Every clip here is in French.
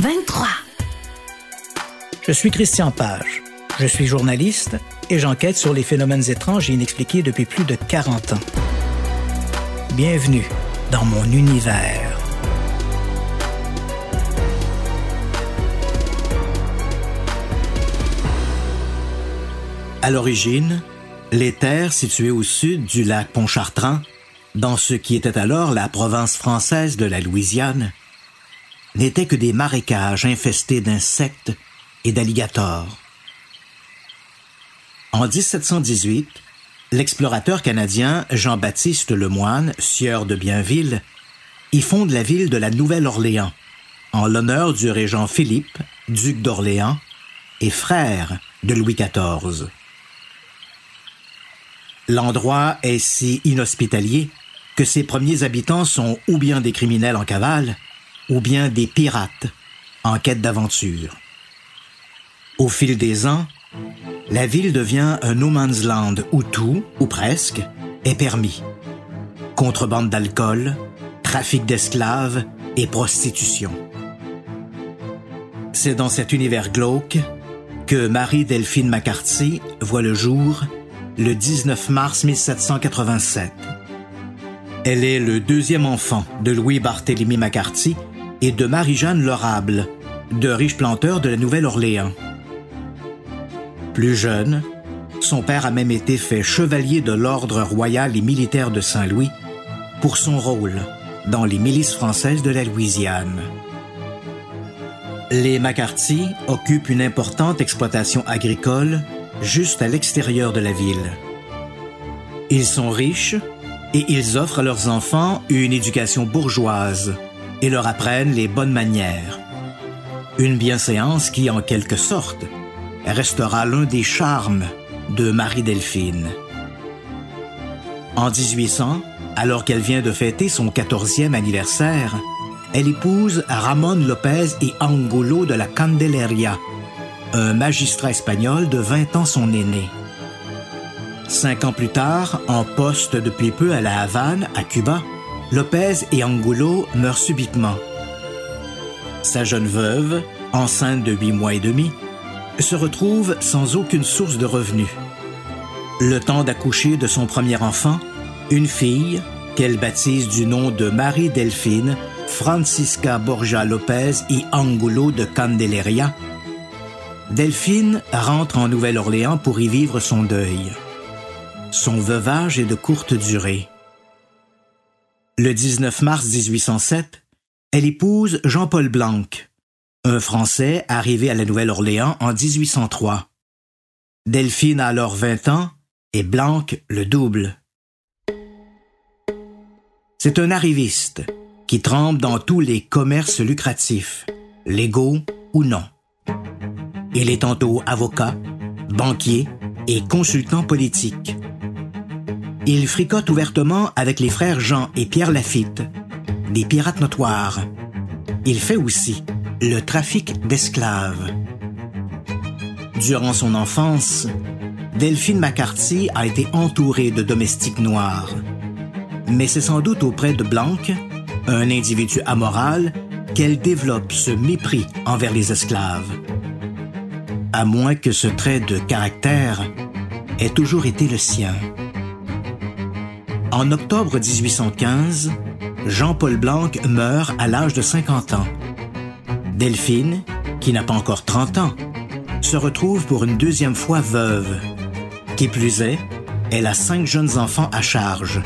23. Je suis Christian Page. Je suis journaliste et j'enquête sur les phénomènes étranges et inexpliqués depuis plus de 40 ans. Bienvenue dans mon univers. À l'origine, les terres situées au sud du lac Pontchartrain, dans ce qui était alors la province française de la Louisiane, n'étaient que des marécages infestés d'insectes et d'alligators. En 1718, l'explorateur canadien Jean-Baptiste Lemoine, sieur de Bienville, y fonde la ville de la Nouvelle-Orléans, en l'honneur du régent Philippe, duc d'Orléans et frère de Louis XIV. L'endroit est si inhospitalier que ses premiers habitants sont ou bien des criminels en cavale, ou bien des pirates en quête d'aventure. Au fil des ans, la ville devient un no man's land où tout, ou presque, est permis. Contrebande d'alcool, trafic d'esclaves et prostitution. C'est dans cet univers glauque que Marie-Delphine McCarthy voit le jour le 19 mars 1787. Elle est le deuxième enfant de Louis Barthélemy McCarthy et de Marie-Jeanne Lorable, de riches planteurs de la Nouvelle-Orléans. Plus jeune, son père a même été fait chevalier de l'Ordre royal et militaire de Saint-Louis pour son rôle dans les milices françaises de la Louisiane. Les McCarthy occupent une importante exploitation agricole juste à l'extérieur de la ville. Ils sont riches et ils offrent à leurs enfants une éducation bourgeoise et leur apprennent les bonnes manières. Une bienséance qui, en quelque sorte, restera l'un des charmes de Marie-Delphine. En 1800, alors qu'elle vient de fêter son 14e anniversaire, elle épouse Ramon Lopez y Angulo de la Candeleria, un magistrat espagnol de 20 ans son aîné. Cinq ans plus tard, en poste depuis peu à La Havane, à Cuba, Lopez et Angulo meurent subitement. Sa jeune veuve, enceinte de huit mois et demi, se retrouve sans aucune source de revenus. Le temps d'accoucher de son premier enfant, une fille, qu'elle baptise du nom de Marie-Delphine Francisca Borja Lopez y Angulo de Candeleria, Delphine rentre en Nouvelle-Orléans pour y vivre son deuil. Son veuvage est de courte durée. Le 19 mars 1807, elle épouse Jean-Paul Blanc, un Français arrivé à la Nouvelle-Orléans en 1803. Delphine a alors 20 ans et Blanc le double. C'est un arriviste qui trempe dans tous les commerces lucratifs, légaux ou non. Il est tantôt avocat, banquier et consultant politique. Il fricote ouvertement avec les frères Jean et Pierre Lafitte, des pirates notoires. Il fait aussi le trafic d'esclaves. Durant son enfance, Delphine McCarthy a été entourée de domestiques noirs. Mais c'est sans doute auprès de Blanc, un individu amoral, qu'elle développe ce mépris envers les esclaves à moins que ce trait de caractère ait toujours été le sien. En octobre 1815, Jean-Paul Blanc meurt à l'âge de 50 ans. Delphine, qui n'a pas encore 30 ans, se retrouve pour une deuxième fois veuve. Qui plus est, elle a cinq jeunes enfants à charge.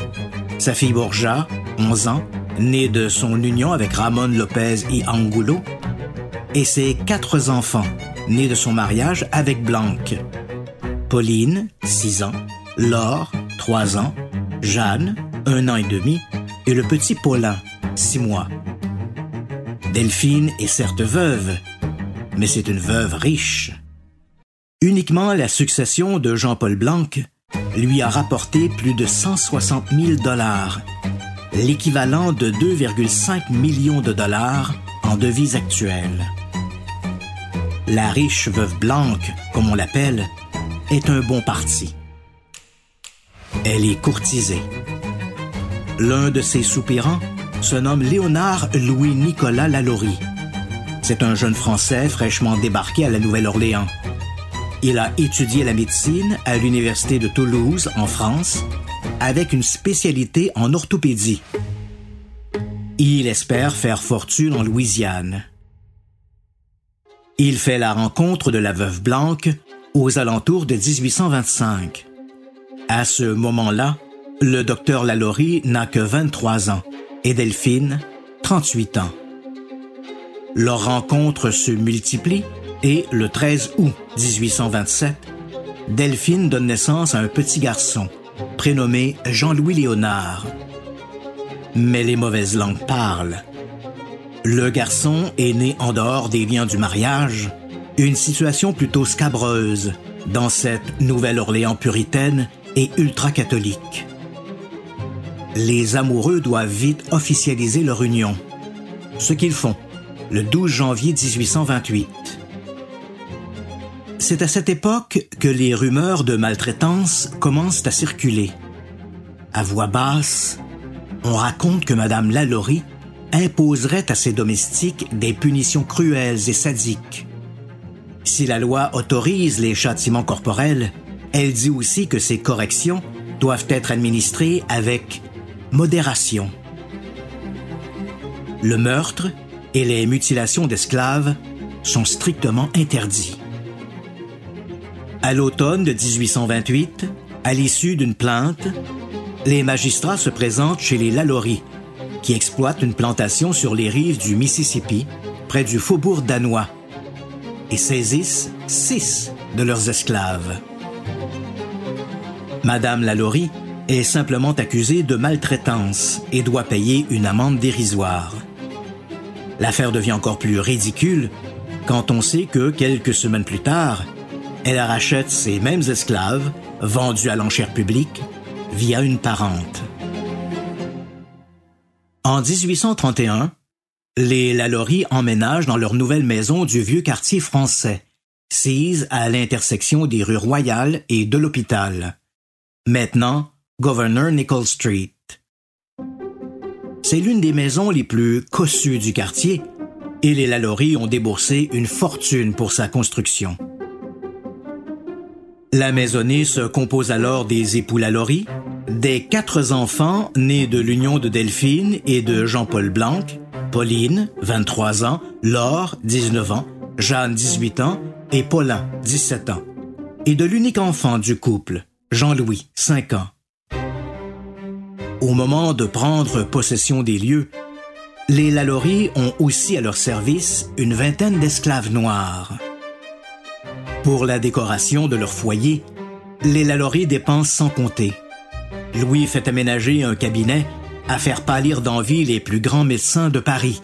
Sa fille Borja, 11 ans, née de son union avec Ramon Lopez y Angulo, et ses quatre enfants, née de son mariage avec Blanc. Pauline, 6 ans, Laure, 3 ans, Jeanne, 1 an et demi, et le petit Paulin, 6 mois. Delphine est certes veuve, mais c'est une veuve riche. Uniquement la succession de Jean-Paul Blanc lui a rapporté plus de 160 000 dollars, l'équivalent de 2,5 millions de dollars en devises actuelles. La riche veuve Blanc, comme on l'appelle, est un bon parti. Elle est courtisée. L'un de ses soupirants se nomme Léonard Louis-Nicolas Lalaurie. C'est un jeune Français fraîchement débarqué à la Nouvelle-Orléans. Il a étudié la médecine à l'Université de Toulouse, en France, avec une spécialité en orthopédie. Il espère faire fortune en Louisiane. Il fait la rencontre de la veuve Blanc aux alentours de 1825. À ce moment-là, le docteur Lalaurie n'a que 23 ans et Delphine, 38 ans. Leur rencontre se multiplie et le 13 août 1827, Delphine donne naissance à un petit garçon prénommé Jean-Louis Léonard. Mais les mauvaises langues parlent. Le garçon est né en dehors des liens du mariage, une situation plutôt scabreuse dans cette Nouvelle-Orléans puritaine et ultra-catholique. Les amoureux doivent vite officialiser leur union, ce qu'ils font le 12 janvier 1828. C'est à cette époque que les rumeurs de maltraitance commencent à circuler. À voix basse, on raconte que Madame Lalaurie imposerait à ses domestiques des punitions cruelles et sadiques. Si la loi autorise les châtiments corporels, elle dit aussi que ces corrections doivent être administrées avec modération. Le meurtre et les mutilations d'esclaves sont strictement interdits. À l'automne de 1828, à l'issue d'une plainte, les magistrats se présentent chez les Lalaurie, qui exploitent une plantation sur les rives du Mississippi, près du faubourg danois, et saisissent six de leurs esclaves. Madame Lalaurie est simplement accusée de maltraitance et doit payer une amende dérisoire. L'affaire devient encore plus ridicule quand on sait que quelques semaines plus tard, elle rachète ces mêmes esclaves, vendus à l'enchère publique, via une parente. En 1831, les Lalaurie emménagent dans leur nouvelle maison du vieux quartier français, sise à l'intersection des rues Royales et de l'hôpital. Maintenant, Governor Nicol Street. C'est l'une des maisons les plus cossues du quartier et les Lalaurie ont déboursé une fortune pour sa construction. La maisonnée se compose alors des époux Lalaurie, des quatre enfants nés de l'union de Delphine et de Jean-Paul Blanc, Pauline, 23 ans, Laure, 19 ans, Jeanne, 18 ans et Paulin, 17 ans, et de l'unique enfant du couple, Jean-Louis, 5 ans. Au moment de prendre possession des lieux, les Lalaurie ont aussi à leur service une vingtaine d'esclaves noirs. Pour la décoration de leur foyer, les Lalaurie dépensent sans compter. Louis fait aménager un cabinet à faire pâlir d'envie les plus grands médecins de Paris.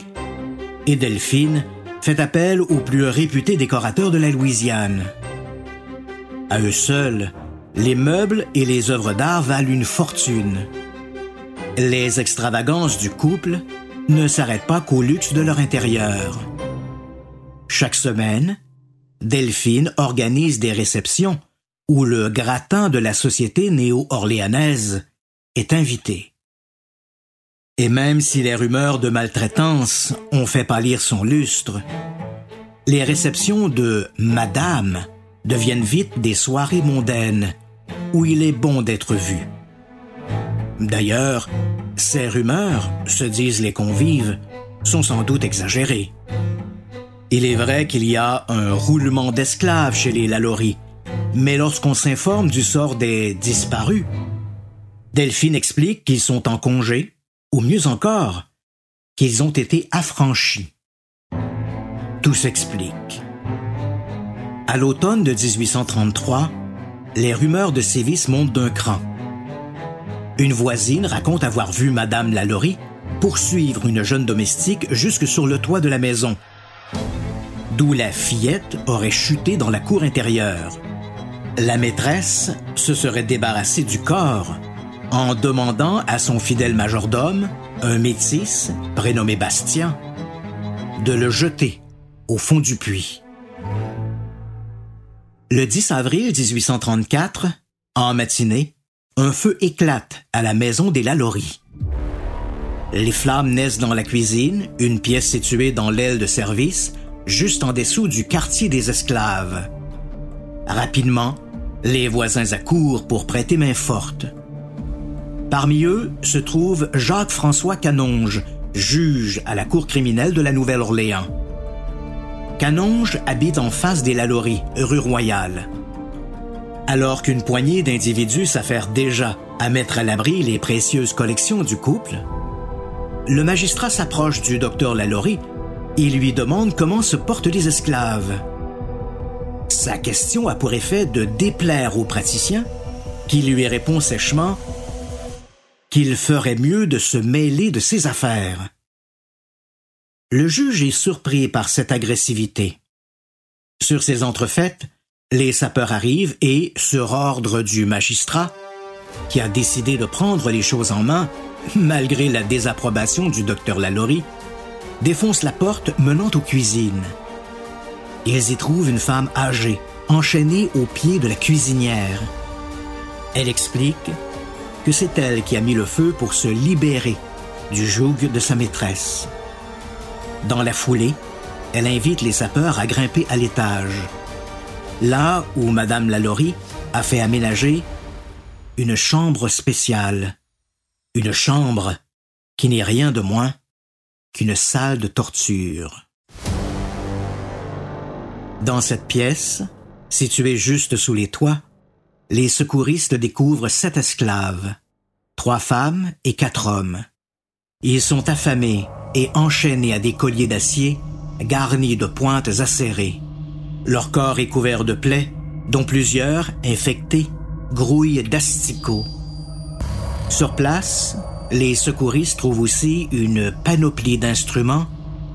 Et Delphine fait appel aux plus réputés décorateurs de la Louisiane. À eux seuls, les meubles et les œuvres d'art valent une fortune. Les extravagances du couple ne s'arrêtent pas qu'au luxe de leur intérieur. Chaque semaine, Delphine organise des réceptions où le gratin de la société néo-orléanaise est invité. Et même si les rumeurs de maltraitance ont fait pâlir son lustre, les réceptions de Madame deviennent vite des soirées mondaines où il est bon d'être vu. D'ailleurs, ces rumeurs, se disent les convives, sont sans doute exagérées. Il est vrai qu'il y a un roulement d'esclaves chez les Lalaurie, mais lorsqu'on s'informe du sort des disparus, Delphine explique qu'ils sont en congé, ou mieux encore, qu'ils ont été affranchis. Tout s'explique. À l'automne de 1833, les rumeurs de sévices montent d'un cran. Une voisine raconte avoir vu Madame Lalaurie poursuivre une jeune domestique jusque sur le toit de la maison, d'où la fillette aurait chuté dans la cour intérieure. La maîtresse se serait débarrassée du corps en demandant à son fidèle majordome, un métis prénommé Bastien, de le jeter au fond du puits. Le 10 avril 1834, en matinée, un feu éclate à la maison des Lalaurie. Les flammes naissent dans la cuisine, une pièce située dans l'aile de service, juste en dessous du quartier des esclaves. Rapidement, les voisins accourent pour prêter main forte. Parmi eux se trouve Jacques-François Canonge, juge à la cour criminelle de la Nouvelle-Orléans. Canonge habite en face des Lalaurie, rue Royale. Alors qu'une poignée d'individus s'affaire déjà à mettre à l'abri les précieuses collections du couple, le magistrat s'approche du docteur Lalaurie et lui demande comment se portent les esclaves. Sa question a pour effet de déplaire au praticien, qui lui répond sèchement qu'il ferait mieux de se mêler de ses affaires. Le juge est surpris par cette agressivité. Sur ces entrefaites, les sapeurs arrivent et, sur ordre du magistrat, qui a décidé de prendre les choses en main, malgré la désapprobation du docteur Lalaurie, défoncent la porte menant aux cuisines. Ils y trouvent une femme âgée, enchaînée au pied de la cuisinière. Elle explique que c'est elle qui a mis le feu pour se libérer du joug de sa maîtresse. Dans la foulée, elle invite les sapeurs à grimper à l'étage, là où Madame Lalaurie a fait aménager une chambre spéciale, une chambre qui n'est rien de moins qu'une salle de torture. Dans cette pièce, située juste sous les toits, les secouristes découvrent sept esclaves, trois femmes et quatre hommes. Ils sont affamés et enchaînés à des colliers d'acier garnis de pointes acérées. Leur corps est couvert de plaies, dont plusieurs, infectés, grouillent d'asticots. Sur place, les secouristes trouvent aussi une panoplie d'instruments,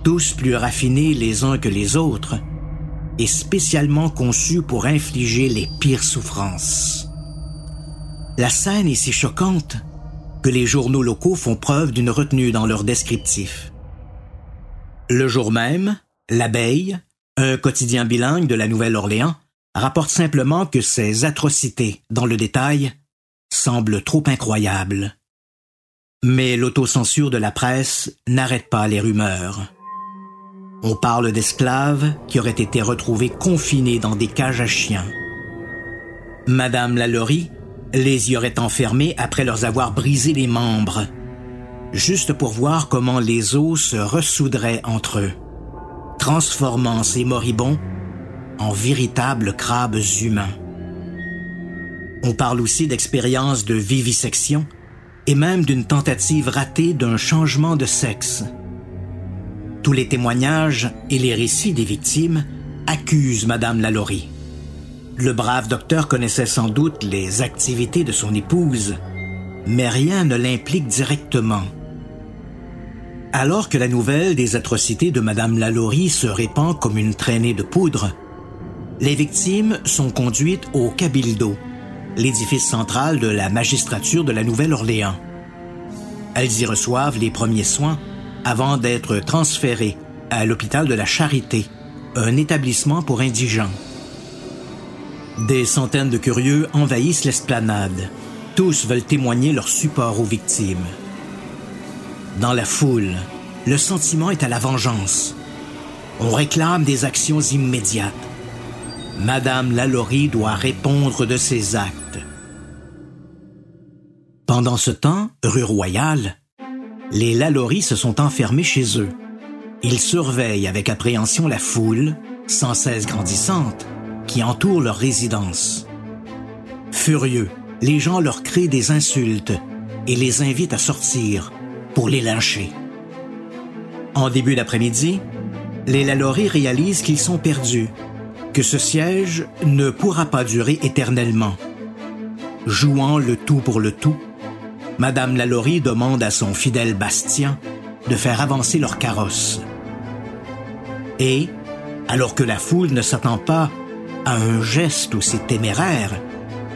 tous plus raffinés les uns que les autres, et spécialement conçus pour infliger les pires souffrances. La scène est si choquante que les journaux locaux font preuve d'une retenue dans leur descriptif. Le jour même, l'abeille, un quotidien bilingue de la Nouvelle-Orléans, rapporte simplement que ces atrocités, dans le détail, semblent trop incroyables. Mais l'autocensure de la presse n'arrête pas les rumeurs. On parle d'esclaves qui auraient été retrouvés confinés dans des cages à chiens. Madame Lalaurie les y aurait enfermés après leur avoir brisé les membres, juste pour voir comment les os se ressoudraient entre eux, transformant ces moribonds en véritables crabes humains. On parle aussi d'expériences de vivisection et même d'une tentative ratée d'un changement de sexe. Tous les témoignages et les récits des victimes accusent Madame Lalaurie. Le brave docteur connaissait sans doute les activités de son épouse, mais rien ne l'implique directement. Alors que la nouvelle des atrocités de Madame Lalaurie se répand comme une traînée de poudre, les victimes sont conduites au Cabildo, l'édifice central de la magistrature de la Nouvelle-Orléans. Elles y reçoivent les premiers soins avant d'être transférées à l'hôpital de la Charité, un établissement pour indigents. Des centaines de curieux envahissent l'esplanade. Tous veulent témoigner leur support aux victimes. Dans la foule, le sentiment est à la vengeance. On réclame des actions immédiates. Madame Lalaurie doit répondre de ses actes. Pendant ce temps, rue Royale, les Lalaurie se sont enfermés chez eux. Ils surveillent avec appréhension la foule, sans cesse grandissante, qui entourent leur résidence. Furieux, les gens leur créent des insultes et les invitent à sortir pour les lyncher. En début d'après-midi, les Lalaurie réalisent qu'ils sont perdus, que ce siège ne pourra pas durer éternellement. Jouant le tout pour le tout, Madame Lalaurie demande à son fidèle Bastien de faire avancer leur carrosse. Et, alors que la foule ne s'attend pas à un geste aussi téméraire,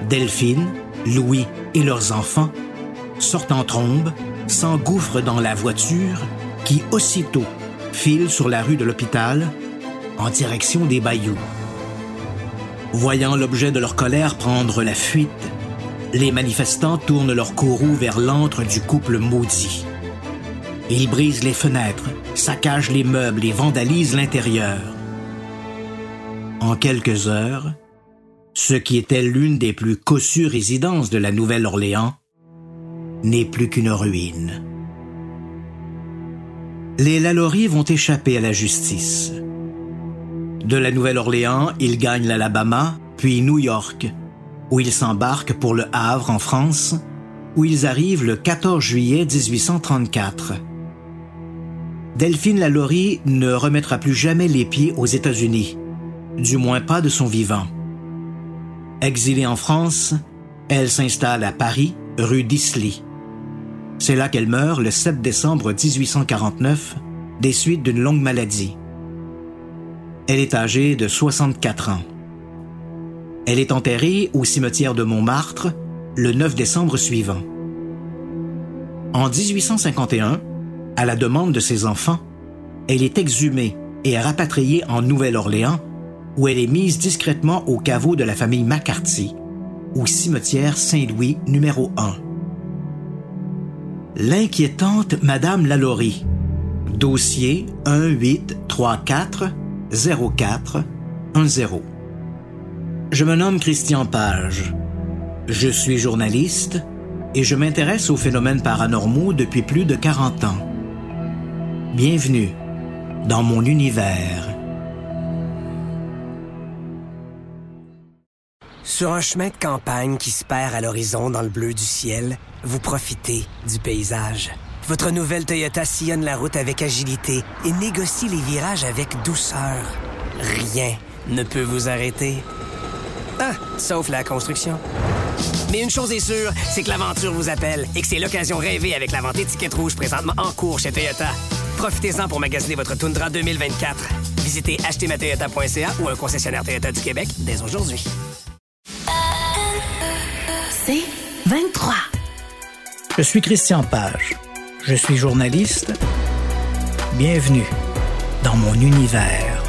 Delphine, Louis et leurs enfants sortent en trombe, s'engouffrent dans la voiture qui aussitôt file sur la rue de l'hôpital en direction des bayous. Voyant l'objet de leur colère prendre la fuite, les manifestants tournent leur courroux vers l'antre du couple maudit. Ils brisent les fenêtres, saccagent les meubles et vandalisent l'intérieur. En quelques heures, ce qui était l'une des plus cossues résidences de la Nouvelle-Orléans n'est plus qu'une ruine. Les Lalaurie vont échapper à la justice. De la Nouvelle-Orléans, ils gagnent l'Alabama, puis New York, où ils s'embarquent pour le Havre en France, où ils arrivent le 14 juillet 1834. Delphine Lalaurie ne remettra plus jamais les pieds aux États-Unis, du moins pas de son vivant. Exilée en France, elle s'installe à Paris, rue d'Isly. C'est là qu'elle meurt le 7 décembre 1849 des suites d'une longue maladie. Elle est âgée de 64 ans. Elle est enterrée au cimetière de Montmartre le 9 décembre suivant. En 1851, à la demande de ses enfants, elle est exhumée et rapatriée en Nouvelle-Orléans, où elle est mise discrètement au caveau de la famille McCarthy, au cimetière Saint-Louis numéro 1. L'inquiétante Madame Lalaurie, dossier 1834 04 10. Je me nomme Christian Page. Je suis journaliste et je m'intéresse aux phénomènes paranormaux depuis plus de 40 ans. Bienvenue dans mon univers. Sur un chemin de campagne qui se perd à l'horizon dans le bleu du ciel, vous profitez du paysage. Votre nouvelle Toyota sillonne la route avec agilité et négocie les virages avec douceur. Rien ne peut vous arrêter. Ah, sauf la construction. Mais une chose est sûre, c'est que l'aventure vous appelle et que c'est l'occasion rêvée avec la vente étiquette rouge présentement en cours chez Toyota. Profitez-en pour magasiner votre Tundra 2024. Visitez achetermatoyota.ca ou un concessionnaire Toyota du Québec dès aujourd'hui. C'est 23. Je suis Christian Page. Je suis journaliste. Bienvenue dans mon univers.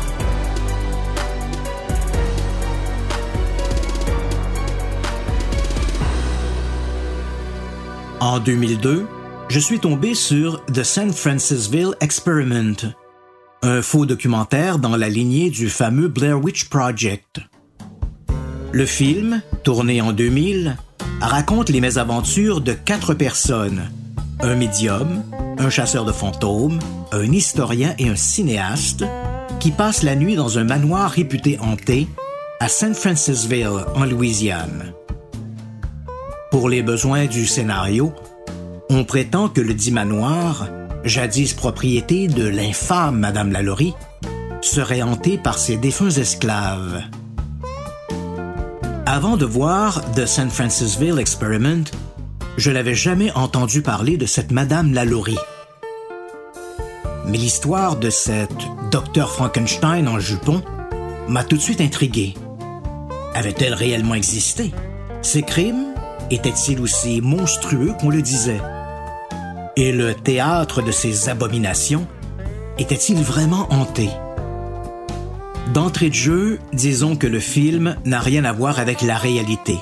En 2002, je suis tombé sur The San Francisville Experiment, un faux documentaire dans la lignée du fameux Blair Witch Project. Le film, tourné en 2000, raconte les mésaventures de quatre personnes, un médium, un chasseur de fantômes, un historien et un cinéaste, qui passent la nuit dans un manoir réputé hanté à San Francisville, en Louisiane. Pour les besoins du scénario, on prétend que le dit manoir, jadis propriété de l'infâme Madame Lalaurie, serait hanté par ses défunts esclaves. Avant de voir The San Francisville Experiment, je n'avais jamais entendu parler de cette Madame Lalaurie. Mais l'histoire de cette Docteur Frankenstein en jupon m'a tout de suite intrigué. Avait-elle réellement existé? Ses crimes étaient-ils aussi monstrueux qu'on le disait? Et le théâtre de ces abominations était-il vraiment hanté? D'entrée de jeu, disons que le film n'a rien à voir avec la réalité.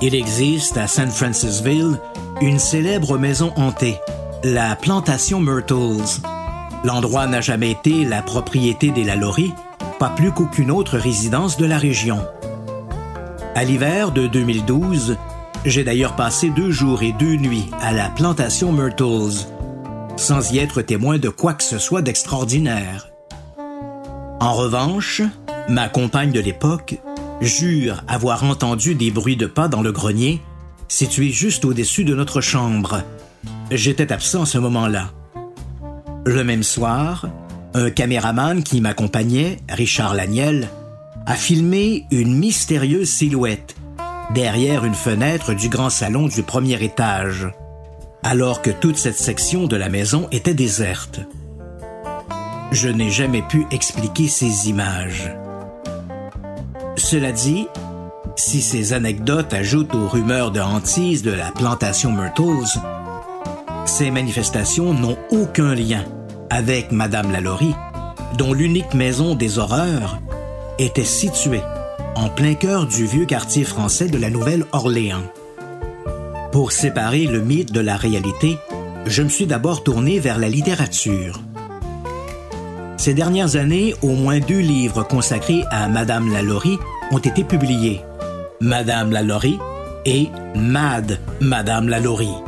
Il existe à San Francisville une célèbre maison hantée, la plantation Myrtles. L'endroit n'a jamais été la propriété des Lalaurie, pas plus qu'aucune autre résidence de la région. À l'hiver de 2012, j'ai d'ailleurs passé deux jours et deux nuits à la plantation Myrtles, sans y être témoin de quoi que ce soit d'extraordinaire. En revanche, ma compagne de l'époque jure avoir entendu des bruits de pas dans le grenier, situé juste au-dessus de notre chambre. J'étais absent à ce moment-là. Le même soir, un caméraman qui m'accompagnait, Richard Laniel, a filmé une mystérieuse silhouette derrière une fenêtre du grand salon du premier étage. alors que toute cette section de la maison était déserte. Je n'ai jamais pu expliquer ces images. Cela dit, si ces anecdotes ajoutent aux rumeurs de hantise de la plantation Myrtles, ces manifestations n'ont aucun lien avec Madame Lalaurie, dont l'unique maison des horreurs était située en plein cœur du vieux quartier français de la Nouvelle-Orléans. Pour séparer le mythe de la réalité, je me suis d'abord tourné vers la littérature. Ces dernières années, au moins deux livres consacrés à Madame Lalaurie ont été publiés. Madame Lalaurie et Mad Madame Lalaurie.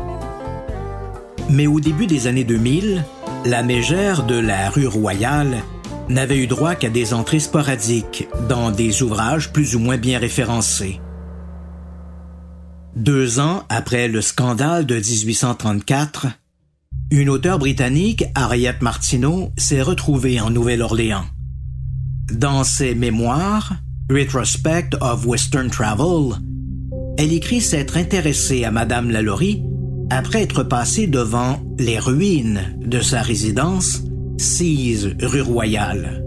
Mais au début des années 2000, la mégère de la rue Royale n'avait eu droit qu'à des entrées sporadiques dans des ouvrages plus ou moins bien référencés. Deux ans après le scandale de 1834, une auteure britannique, Harriet Martineau, s'est retrouvée en Nouvelle-Orléans. Dans ses mémoires, Retrospect of Western Travel, elle écrit s'être intéressée à Madame Lalaurie après être passée devant les ruines de sa résidence, sise rue Royale.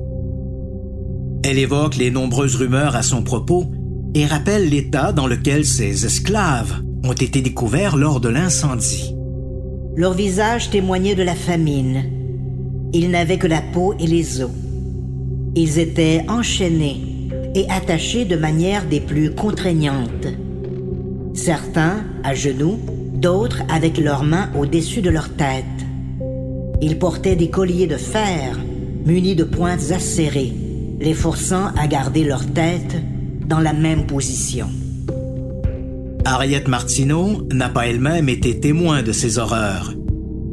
Elle évoque les nombreuses rumeurs à son propos et rappelle l'état dans lequel ses esclaves ont été découverts lors de l'incendie. Leur visage témoignait de la famine. Ils n'avaient que la peau et les os. Ils étaient enchaînés et attachés de manière des plus contraignantes. Certains à genoux, d'autres avec leurs mains au-dessus de leur tête. Ils portaient des colliers de fer munis de pointes acérées, les forçant à garder leur tête dans la même position. Harriet Martineau n'a pas elle-même été témoin de ces horreurs,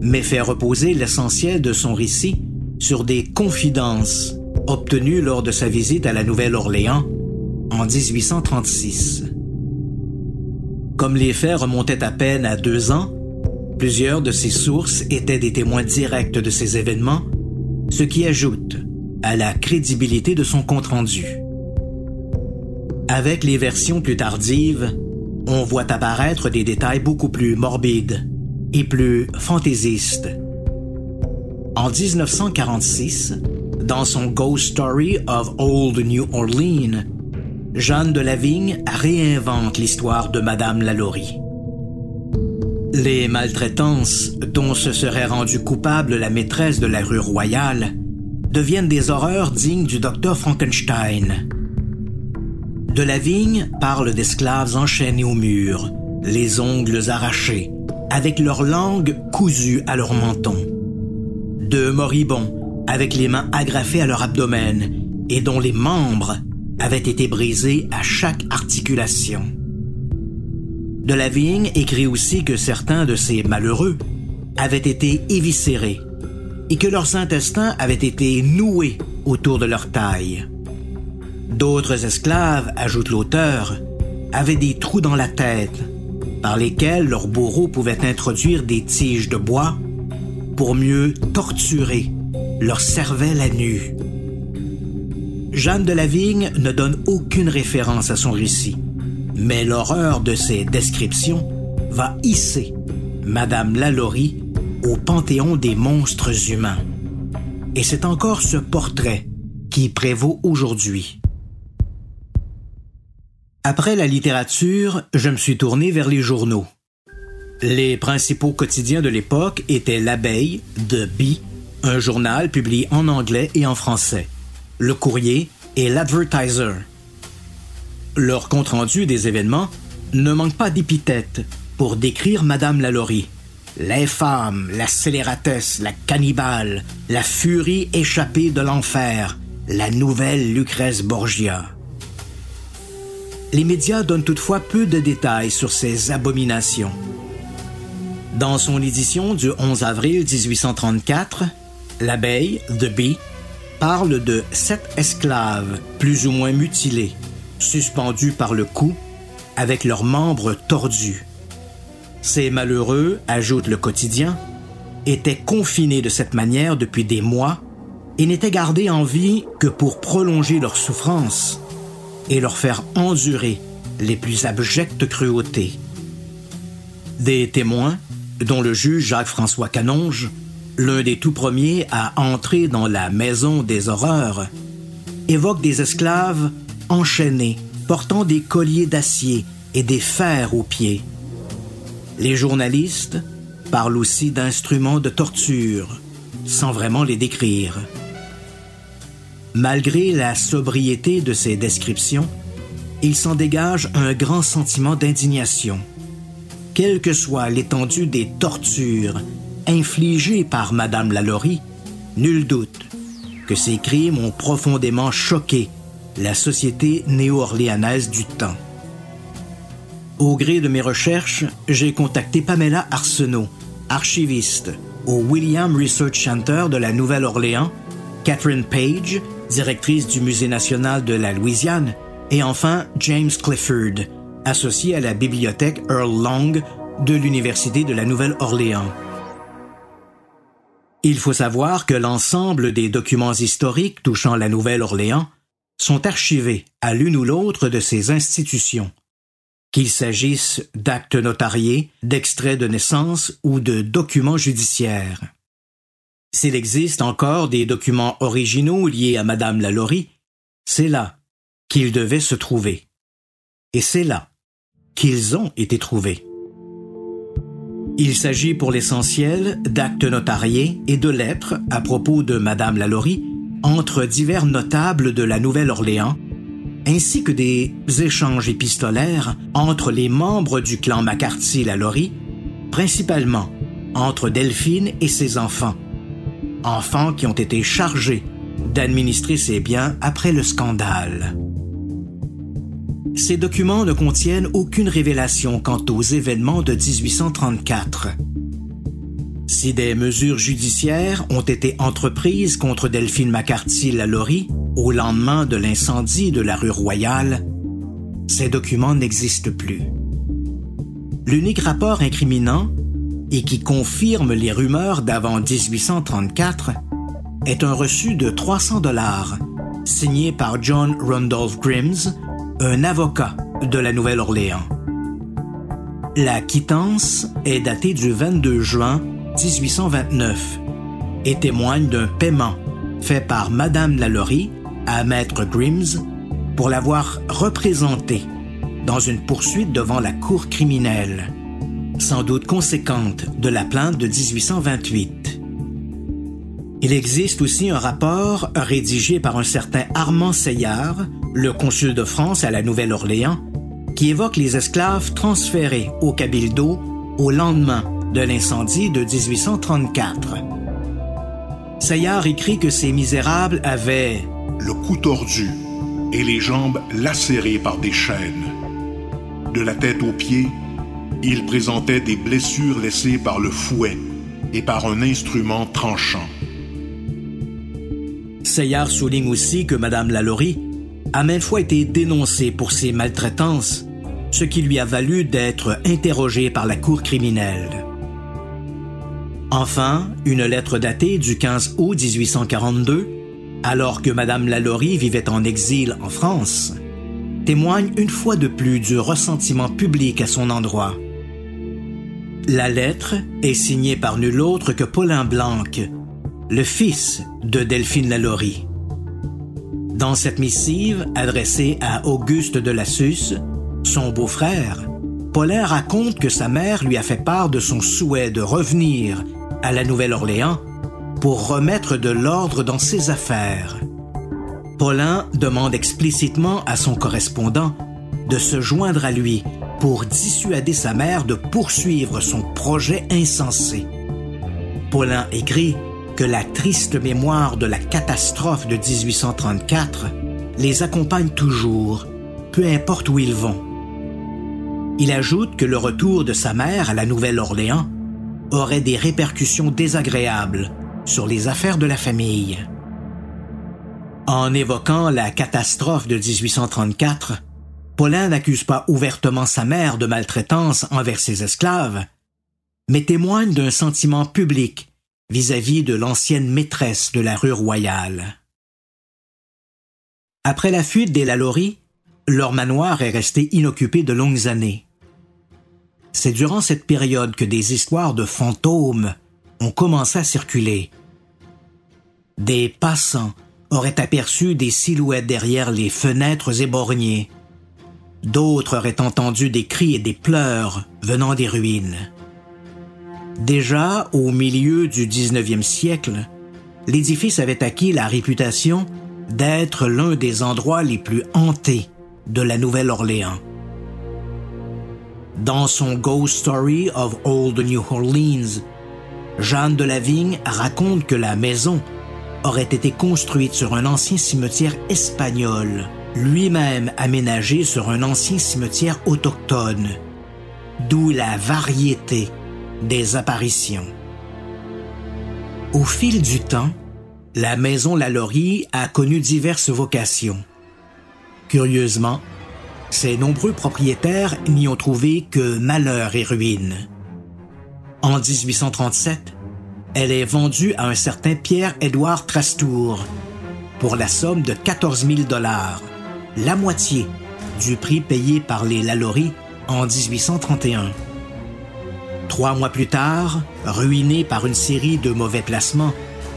mais fait reposer l'essentiel de son récit sur des confidences obtenues lors de sa visite à la Nouvelle-Orléans en 1836. Comme les faits remontaient à peine à deux ans, plusieurs de ces sources étaient des témoins directs de ces événements, ce qui ajoute à la crédibilité de son compte-rendu. Avec les versions plus tardives, on voit apparaître des détails beaucoup plus morbides et plus fantaisistes. En 1946, dans son Ghost Story of Old New Orleans, Jeanne de Lavigne réinvente l'histoire de Madame Lalaurie. Les maltraitances dont se serait rendue coupable la maîtresse de la rue Royale deviennent des horreurs dignes du docteur Frankenstein. De la vigne parle d'esclaves enchaînés au mur, les ongles arrachés, avec leur langue cousue à leur menton. De moribonds, avec les mains agrafées à leur abdomen et dont les membres avaient été brisés à chaque articulation. De la vigne écrit aussi que certains de ces malheureux avaient été éviscérés et que leurs intestins avaient été noués autour de leur taille. D'autres esclaves, ajoute l'auteur, avaient des trous dans la tête, par lesquels leurs bourreaux pouvaient introduire des tiges de bois pour mieux torturer leur cervelle à nu. Jeanne de la Vigne ne donne aucune référence à son récit, mais l'horreur de ses descriptions va hisser Madame Lalaurie au panthéon des monstres humains. Et c'est encore ce portrait qui prévaut aujourd'hui. Après la littérature, je me suis tourné vers les journaux. Les principaux quotidiens de l'époque étaient L'Abeille, The Bee, un journal publié en anglais et en français, Le Courrier et L'Advertiser. Leur compte-rendu des événements ne manque pas d'épithètes pour décrire Madame Lalaurie. L'infâme, la scélératesse, la cannibale, la furie échappée de l'enfer, la nouvelle Lucrèce Borgia. Les médias donnent toutefois peu de détails sur ces abominations. Dans son édition du 11 avril 1834, l'abeille, The Bee, parle de sept esclaves plus ou moins mutilés, suspendus par le cou, avec leurs membres tordus. Ces malheureux, ajoute le quotidien, étaient confinés de cette manière depuis des mois et n'étaient gardés en vie que pour prolonger leur souffrance et leur faire endurer les plus abjectes cruautés. Des témoins dont le juge Jacques-François Canonge, l'un des tout premiers à entrer dans la maison des horreurs, évoque des esclaves enchaînés, portant des colliers d'acier et des fers aux pieds. Les journalistes parlent aussi d'instruments de torture, sans vraiment les décrire. Malgré la sobriété de ces descriptions, il s'en dégage un grand sentiment d'indignation. Quelle que soit l'étendue des tortures infligées par Madame Lalaurie, nul doute que ces crimes ont profondément choqué la société néo-orléanaise du temps. Au gré de mes recherches, j'ai contacté Pamela Arsenault, archiviste au William Research Center de la Nouvelle-Orléans, Catherine Page, directrice du Musée national de la Louisiane, et enfin James Clifford, associé à la bibliothèque Earl Long de l'Université de la Nouvelle-Orléans. Il faut savoir que l'ensemble des documents historiques touchant la Nouvelle-Orléans sont archivés à l'une ou l'autre de ces institutions, qu'il s'agisse d'actes notariés, d'extraits de naissance ou de documents judiciaires. S'il existe encore des documents originaux liés à Madame Lalaurie, c'est là qu'ils devaient se trouver. Et c'est là qu'ils ont été trouvés. Il s'agit pour l'essentiel d'actes notariés et de lettres à propos de Madame Lalaurie entre divers notables de la Nouvelle-Orléans, ainsi que des échanges épistolaires entre les membres du clan McCarthy-Lalaurie, principalement entre Delphine et ses enfants, enfants qui ont été chargés d'administrer ses biens après le scandale. Ces documents ne contiennent aucune révélation quant aux événements de 1834. Si des mesures judiciaires ont été entreprises contre Delphine McCarthy Lalaurie au lendemain de l'incendie de la rue Royale, ces documents n'existent plus. L'unique rapport incriminant, et qui confirme les rumeurs d'avant 1834, est un reçu de 300 dollars signé par John Randolph Grims, un avocat de la Nouvelle-Orléans. La quittance est datée du 22 juin 1829 et témoigne d'un paiement fait par Madame Lalaurie à Maître Grims pour l'avoir représentée dans une poursuite devant la cour criminelle, sans doute conséquente de la plainte de 1828. Il existe aussi un rapport rédigé par un certain Armand Seillard, le consul de France à la Nouvelle-Orléans, qui évoque les esclaves transférés au Cabildo au lendemain de l'incendie de 1834. Saillard écrit que ces misérables avaient le cou tordu et les jambes lacérées par des chaînes. De la tête aux pieds, ils présentaient des blessures laissées par le fouet et par un instrument tranchant. Saillard souligne aussi que Madame Lalaurie a maintes fois été dénoncée pour ses maltraitances, ce qui lui a valu d'être interrogée par la cour criminelle. Enfin, une lettre datée du 15 août 1842, alors que Madame Lalaurie vivait en exil en France, témoigne une fois de plus du ressentiment public à son endroit. La lettre est signée par nul autre que Paulin Blanc, le fils de Delphine Lalaurie. Dans cette missive adressée à Auguste de Lassus, son beau-frère, Paulin raconte que sa mère lui a fait part de son souhait de revenir à la Nouvelle-Orléans pour remettre de l'ordre dans ses affaires. Paulin demande explicitement à son correspondant de se joindre à lui pour dissuader sa mère de poursuivre son projet insensé. Paulin écrit que la triste mémoire de la catastrophe de 1834 les accompagne toujours, peu importe où ils vont. Il ajoute que le retour de sa mère à la Nouvelle-Orléans aurait des répercussions désagréables sur les affaires de la famille. En évoquant la catastrophe de 1834, Paulin n'accuse pas ouvertement sa mère de maltraitance envers ses esclaves, mais témoigne d'un sentiment public vis-à-vis de l'ancienne maîtresse de la rue Royale. Après la fuite des Lalaurie, leur manoir est resté inoccupé de longues années. C'est durant cette période que des histoires de fantômes ont commencé à circuler. Des passants auraient aperçu des silhouettes derrière les fenêtres éborgnées. D'autres auraient entendu des cris et des pleurs venant des ruines. Déjà au milieu du 19e siècle, l'édifice avait acquis la réputation d'être l'un des endroits les plus hantés de la Nouvelle-Orléans. Dans son Ghost Story of Old New Orleans, Jeanne de Lavigne raconte que la maison aurait été construite sur un ancien cimetière espagnol, lui-même aménagé sur un ancien cimetière autochtone, d'où la variété des apparitions. Au fil du temps, la maison Lalaurie a connu diverses vocations. Curieusement, ses nombreux propriétaires n'y ont trouvé que malheur et ruine. En 1837, elle est vendue à un certain Pierre-Édouard Trastour pour la somme de 14 000 dollars, la moitié du prix payé par les Lalaurie en 1831. Trois mois plus tard, ruiné par une série de mauvais placements,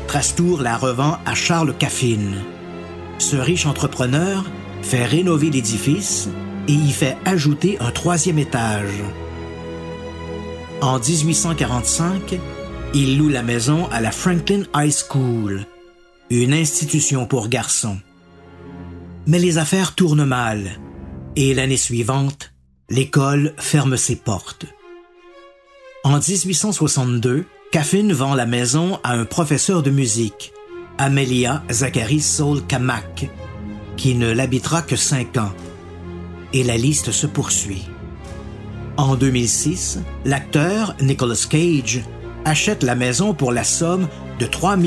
Trastour la revend à Charles Caffin. Ce riche entrepreneur fait rénover l'édifice et y fait ajouter un troisième étage. En 1845, il loue la maison à la Franklin High School, une institution pour garçons. Mais les affaires tournent mal et l'année suivante, l'école ferme ses portes. En 1862, Caffin vend la maison à un professeur de musique, Amelia Zachary Saul Kamak, qui ne l'habitera que cinq ans. Et la liste se poursuit. En 2006, l'acteur Nicolas Cage achète la maison pour la somme de 3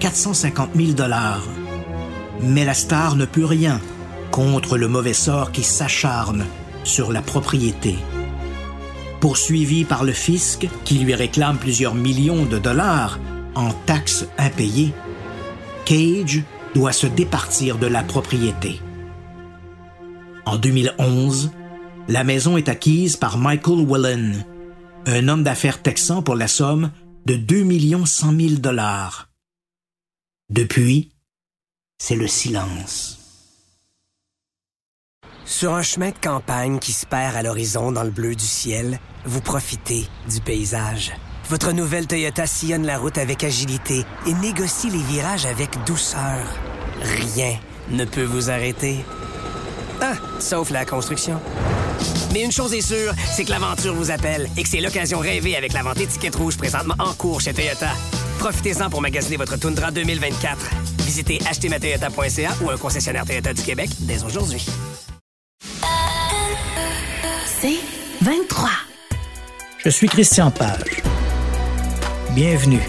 450 000 dollars. Mais la star ne peut rien contre le mauvais sort qui s'acharne sur la propriété poursuivi par le fisc qui lui réclame plusieurs millions de dollars en taxes impayées, Cage doit se départir de la propriété. En 2011, la maison est acquise par Michael Whelan, un homme d'affaires texan pour la somme de 2 100 000 dollars. Depuis, c'est le silence. Sur un chemin de campagne qui se perd à l'horizon dans le bleu du ciel, vous profitez du paysage. Votre nouvelle Toyota sillonne la route avec agilité et négocie les virages avec douceur. Rien ne peut vous arrêter. Ah, sauf la construction. Mais une chose est sûre, c'est que l'aventure vous appelle et que c'est l'occasion rêvée avec la vente étiquette rouge présentement en cours chez Toyota. Profitez-en pour magasiner votre Tundra 2024. Visitez achetermatoyota.ca ou un concessionnaire Toyota du Québec dès aujourd'hui. C'est 23. Je suis Christian Page. Bienvenue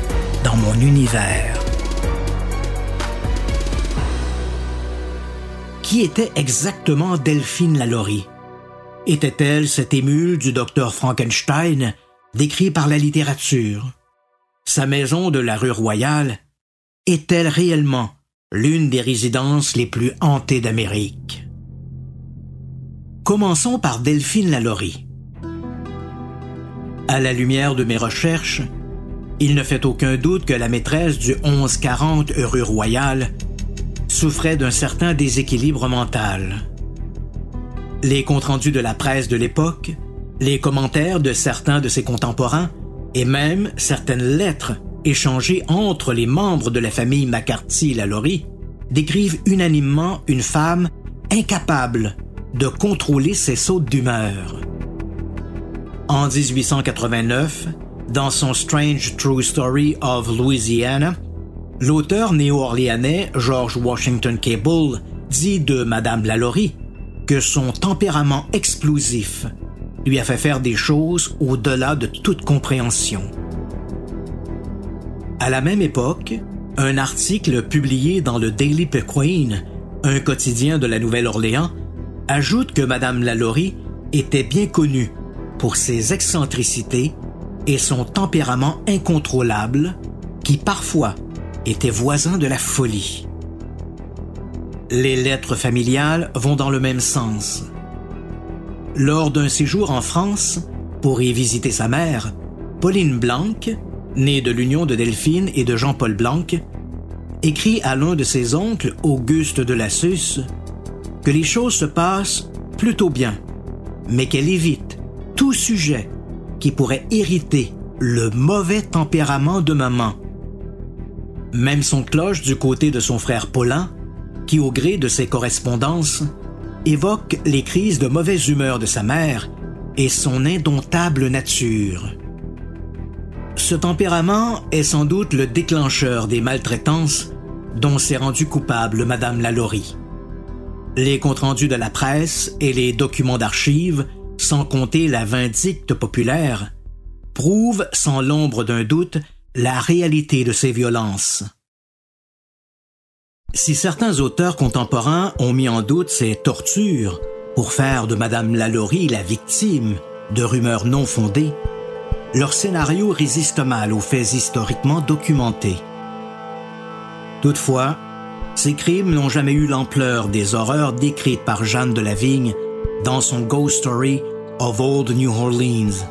dans mon univers. Qui était exactement Delphine Lalaurie? Était-elle cette émule du docteur Frankenstein décrit par la littérature? Sa maison de la rue Royale est-elle réellement l'une des résidences les plus hantées d'Amérique? Commençons par Delphine Lalaurie. À la lumière de mes recherches, il ne fait aucun doute que la maîtresse du 1140 rue Royale souffrait d'un certain déséquilibre mental. Les comptes rendus de la presse de l'époque, les commentaires de certains de ses contemporains et même certaines lettres échangées entre les membres de la famille McCarthy-Lalaurie décrivent unanimement une femme incapable de contrôler ses sautes d'humeur. En 1889, dans son Strange True Story of Louisiana, l'auteur néo-orléanais George Washington Cable dit de Madame Lalaurie que son tempérament explosif lui a fait faire des choses au-delà de toute compréhension. À la même époque, un article publié dans le Daily Pequeen, un quotidien de la Nouvelle-Orléans, ajoute que Madame Lalaurie était bien connue pour ses excentricités et son tempérament incontrôlable qui parfois était voisin de la folie. Les lettres familiales vont dans le même sens. Lors d'un séjour en France, Pour y visiter sa mère, Pauline Blanc, née de l'union de Delphine et de Jean-Paul Blanc, écrit à l'un de ses oncles, Auguste de Lassus, que les choses se passent plutôt bien, mais qu'elle évite tout sujet qui pourrait irriter le mauvais tempérament de maman. Même son cloche du côté de son frère Paulin, qui au gré de ses correspondances, évoque les crises de mauvaise humeur de sa mère et son indomptable nature. Ce tempérament est sans doute le déclencheur des maltraitances dont s'est rendue coupable Madame Lalaurie. Les comptes rendus de la presse et les documents d'archives, sans compter la vindicte populaire, prouvent sans l'ombre d'un doute la réalité de ces violences. Si certains auteurs contemporains ont mis en doute ces tortures pour faire de Madame Lalaurie la victime de rumeurs non fondées, leur scénario résiste mal aux faits historiquement documentés. Toutefois, ces crimes n'ont jamais eu l'ampleur des horreurs décrites par Jeanne de Lavigne dans son Ghost Story of Old New Orleans,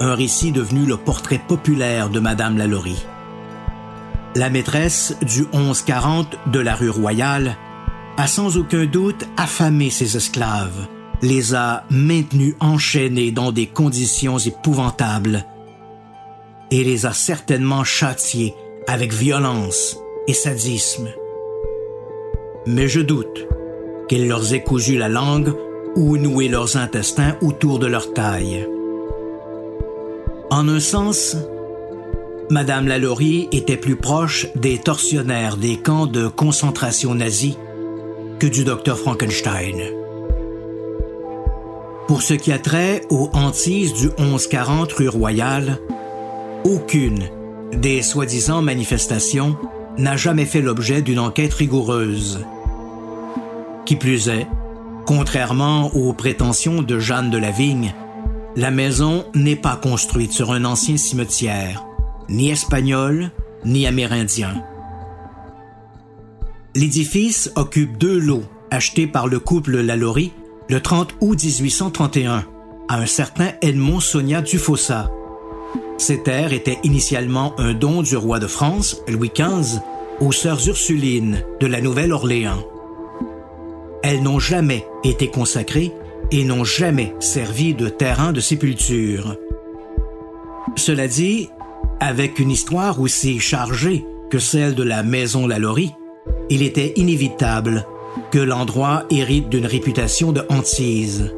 un récit devenu le portrait populaire de Madame Lalaurie. La maîtresse du 1140 de la rue Royale a sans aucun doute affamé ses esclaves, les a maintenus enchaînés dans des conditions épouvantables et les a certainement châtiés avec violence et sadisme. Mais je doute qu'elle leur ait cousu la langue ou noué leurs intestins autour de leur taille. En un sens, Madame Lalaurie était plus proche des tortionnaires des camps de concentration nazis que du docteur Frankenstein. Pour ce qui a trait aux hantises du 1140 rue Royale, aucune des soi-disant manifestations n'a jamais fait l'objet d'une enquête rigoureuse. Qui plus est, contrairement aux prétentions de Jeanne de Lavigne, la maison n'est pas construite sur un ancien cimetière ni espagnol, ni amérindien. L'édifice occupe deux lots achetés par le couple Lalaurie le 30 août 1831 à un certain Edmond Sonia Dufossa. Ces terres étaient initialement un don du roi de France, Louis XV, aux sœurs Ursulines de la Nouvelle-Orléans. Elles n'ont jamais été consacrées et n'ont jamais servi de terrain de sépulture. Cela dit, avec une histoire aussi chargée que celle de la maison Lalaurie, il était inévitable que l'endroit hérite d'une réputation de hantise.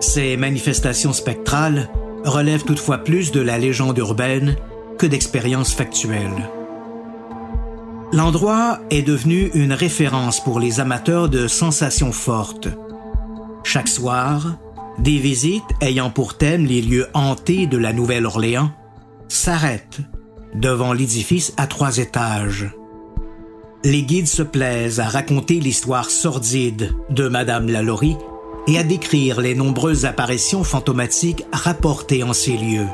Ces manifestations spectrales relèvent toutefois plus de la légende urbaine que d'expériences factuelles. L'endroit est devenu une référence pour les amateurs de sensations fortes. Chaque soir, des visites ayant pour thème les lieux hantés de la Nouvelle-Orléans s'arrête devant l'édifice à trois étages. Les guides se plaisent à raconter l'histoire sordide de Madame Lalaurie et à décrire les nombreuses apparitions fantomatiques rapportées en ces lieux.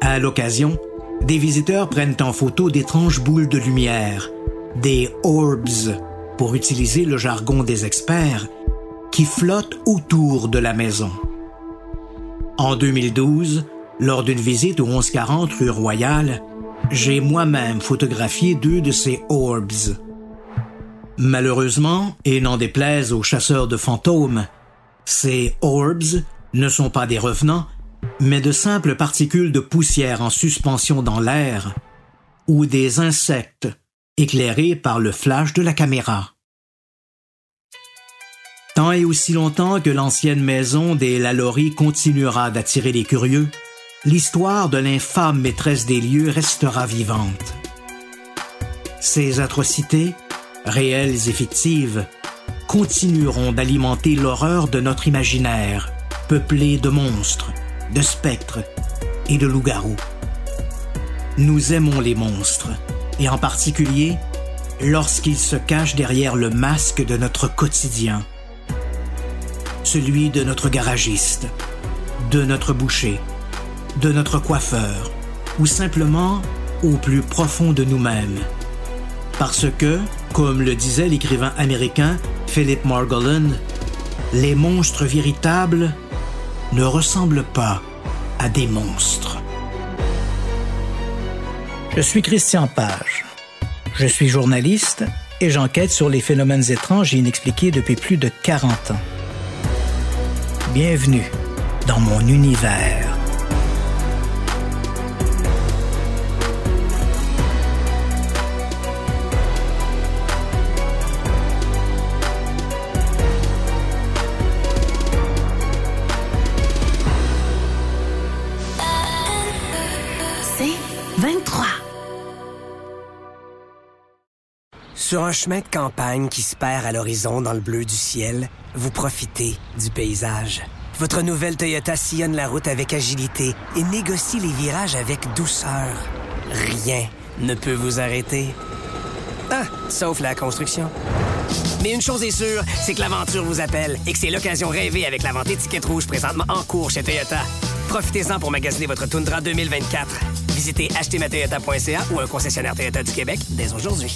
À l'occasion, des visiteurs prennent en photo d'étranges boules de lumière, des orbs, pour utiliser le jargon des experts, qui flottent autour de la maison. En 2012, lors d'une visite au 1140 rue Royale, j'ai moi-même photographié deux de ces orbs. Malheureusement, et n'en déplaise aux chasseurs de fantômes, ces orbs ne sont pas des revenants, mais de simples particules de poussière en suspension dans l'air ou des insectes éclairés par le flash de la caméra. Tant et aussi longtemps que l'ancienne maison des Lalaurie continuera d'attirer les curieux, l'histoire de l'infâme maîtresse des lieux restera vivante. Ces atrocités, réelles et fictives, continueront d'alimenter l'horreur de notre imaginaire, peuplé de monstres, de spectres et de loups-garous. Nous aimons les monstres, et en particulier lorsqu'ils se cachent derrière le masque de notre quotidien, celui de notre garagiste, de notre boucher, de notre coiffeur ou simplement au plus profond de nous-mêmes. Parce que, comme le disait l'écrivain américain Philip Margolin, les monstres véritables ne ressemblent pas à des monstres. Je suis Christian Page. Je suis journaliste et j'enquête sur les phénomènes étranges et inexpliqués depuis plus de 40 ans. Bienvenue dans mon univers. Sur un chemin de campagne qui se perd à l'horizon dans le bleu du ciel, vous profitez du paysage. Votre nouvelle Toyota sillonne la route avec agilité et négocie les virages avec douceur. Rien ne peut vous arrêter. Ah, sauf la construction. Mais une chose est sûre, c'est que l'aventure vous appelle et que c'est l'occasion rêvée avec la vente étiquette rouge présentement en cours chez Toyota. Profitez-en pour magasiner votre Tundra 2024. Visitez achetermatoyota.ca ou un concessionnaire Toyota du Québec dès aujourd'hui.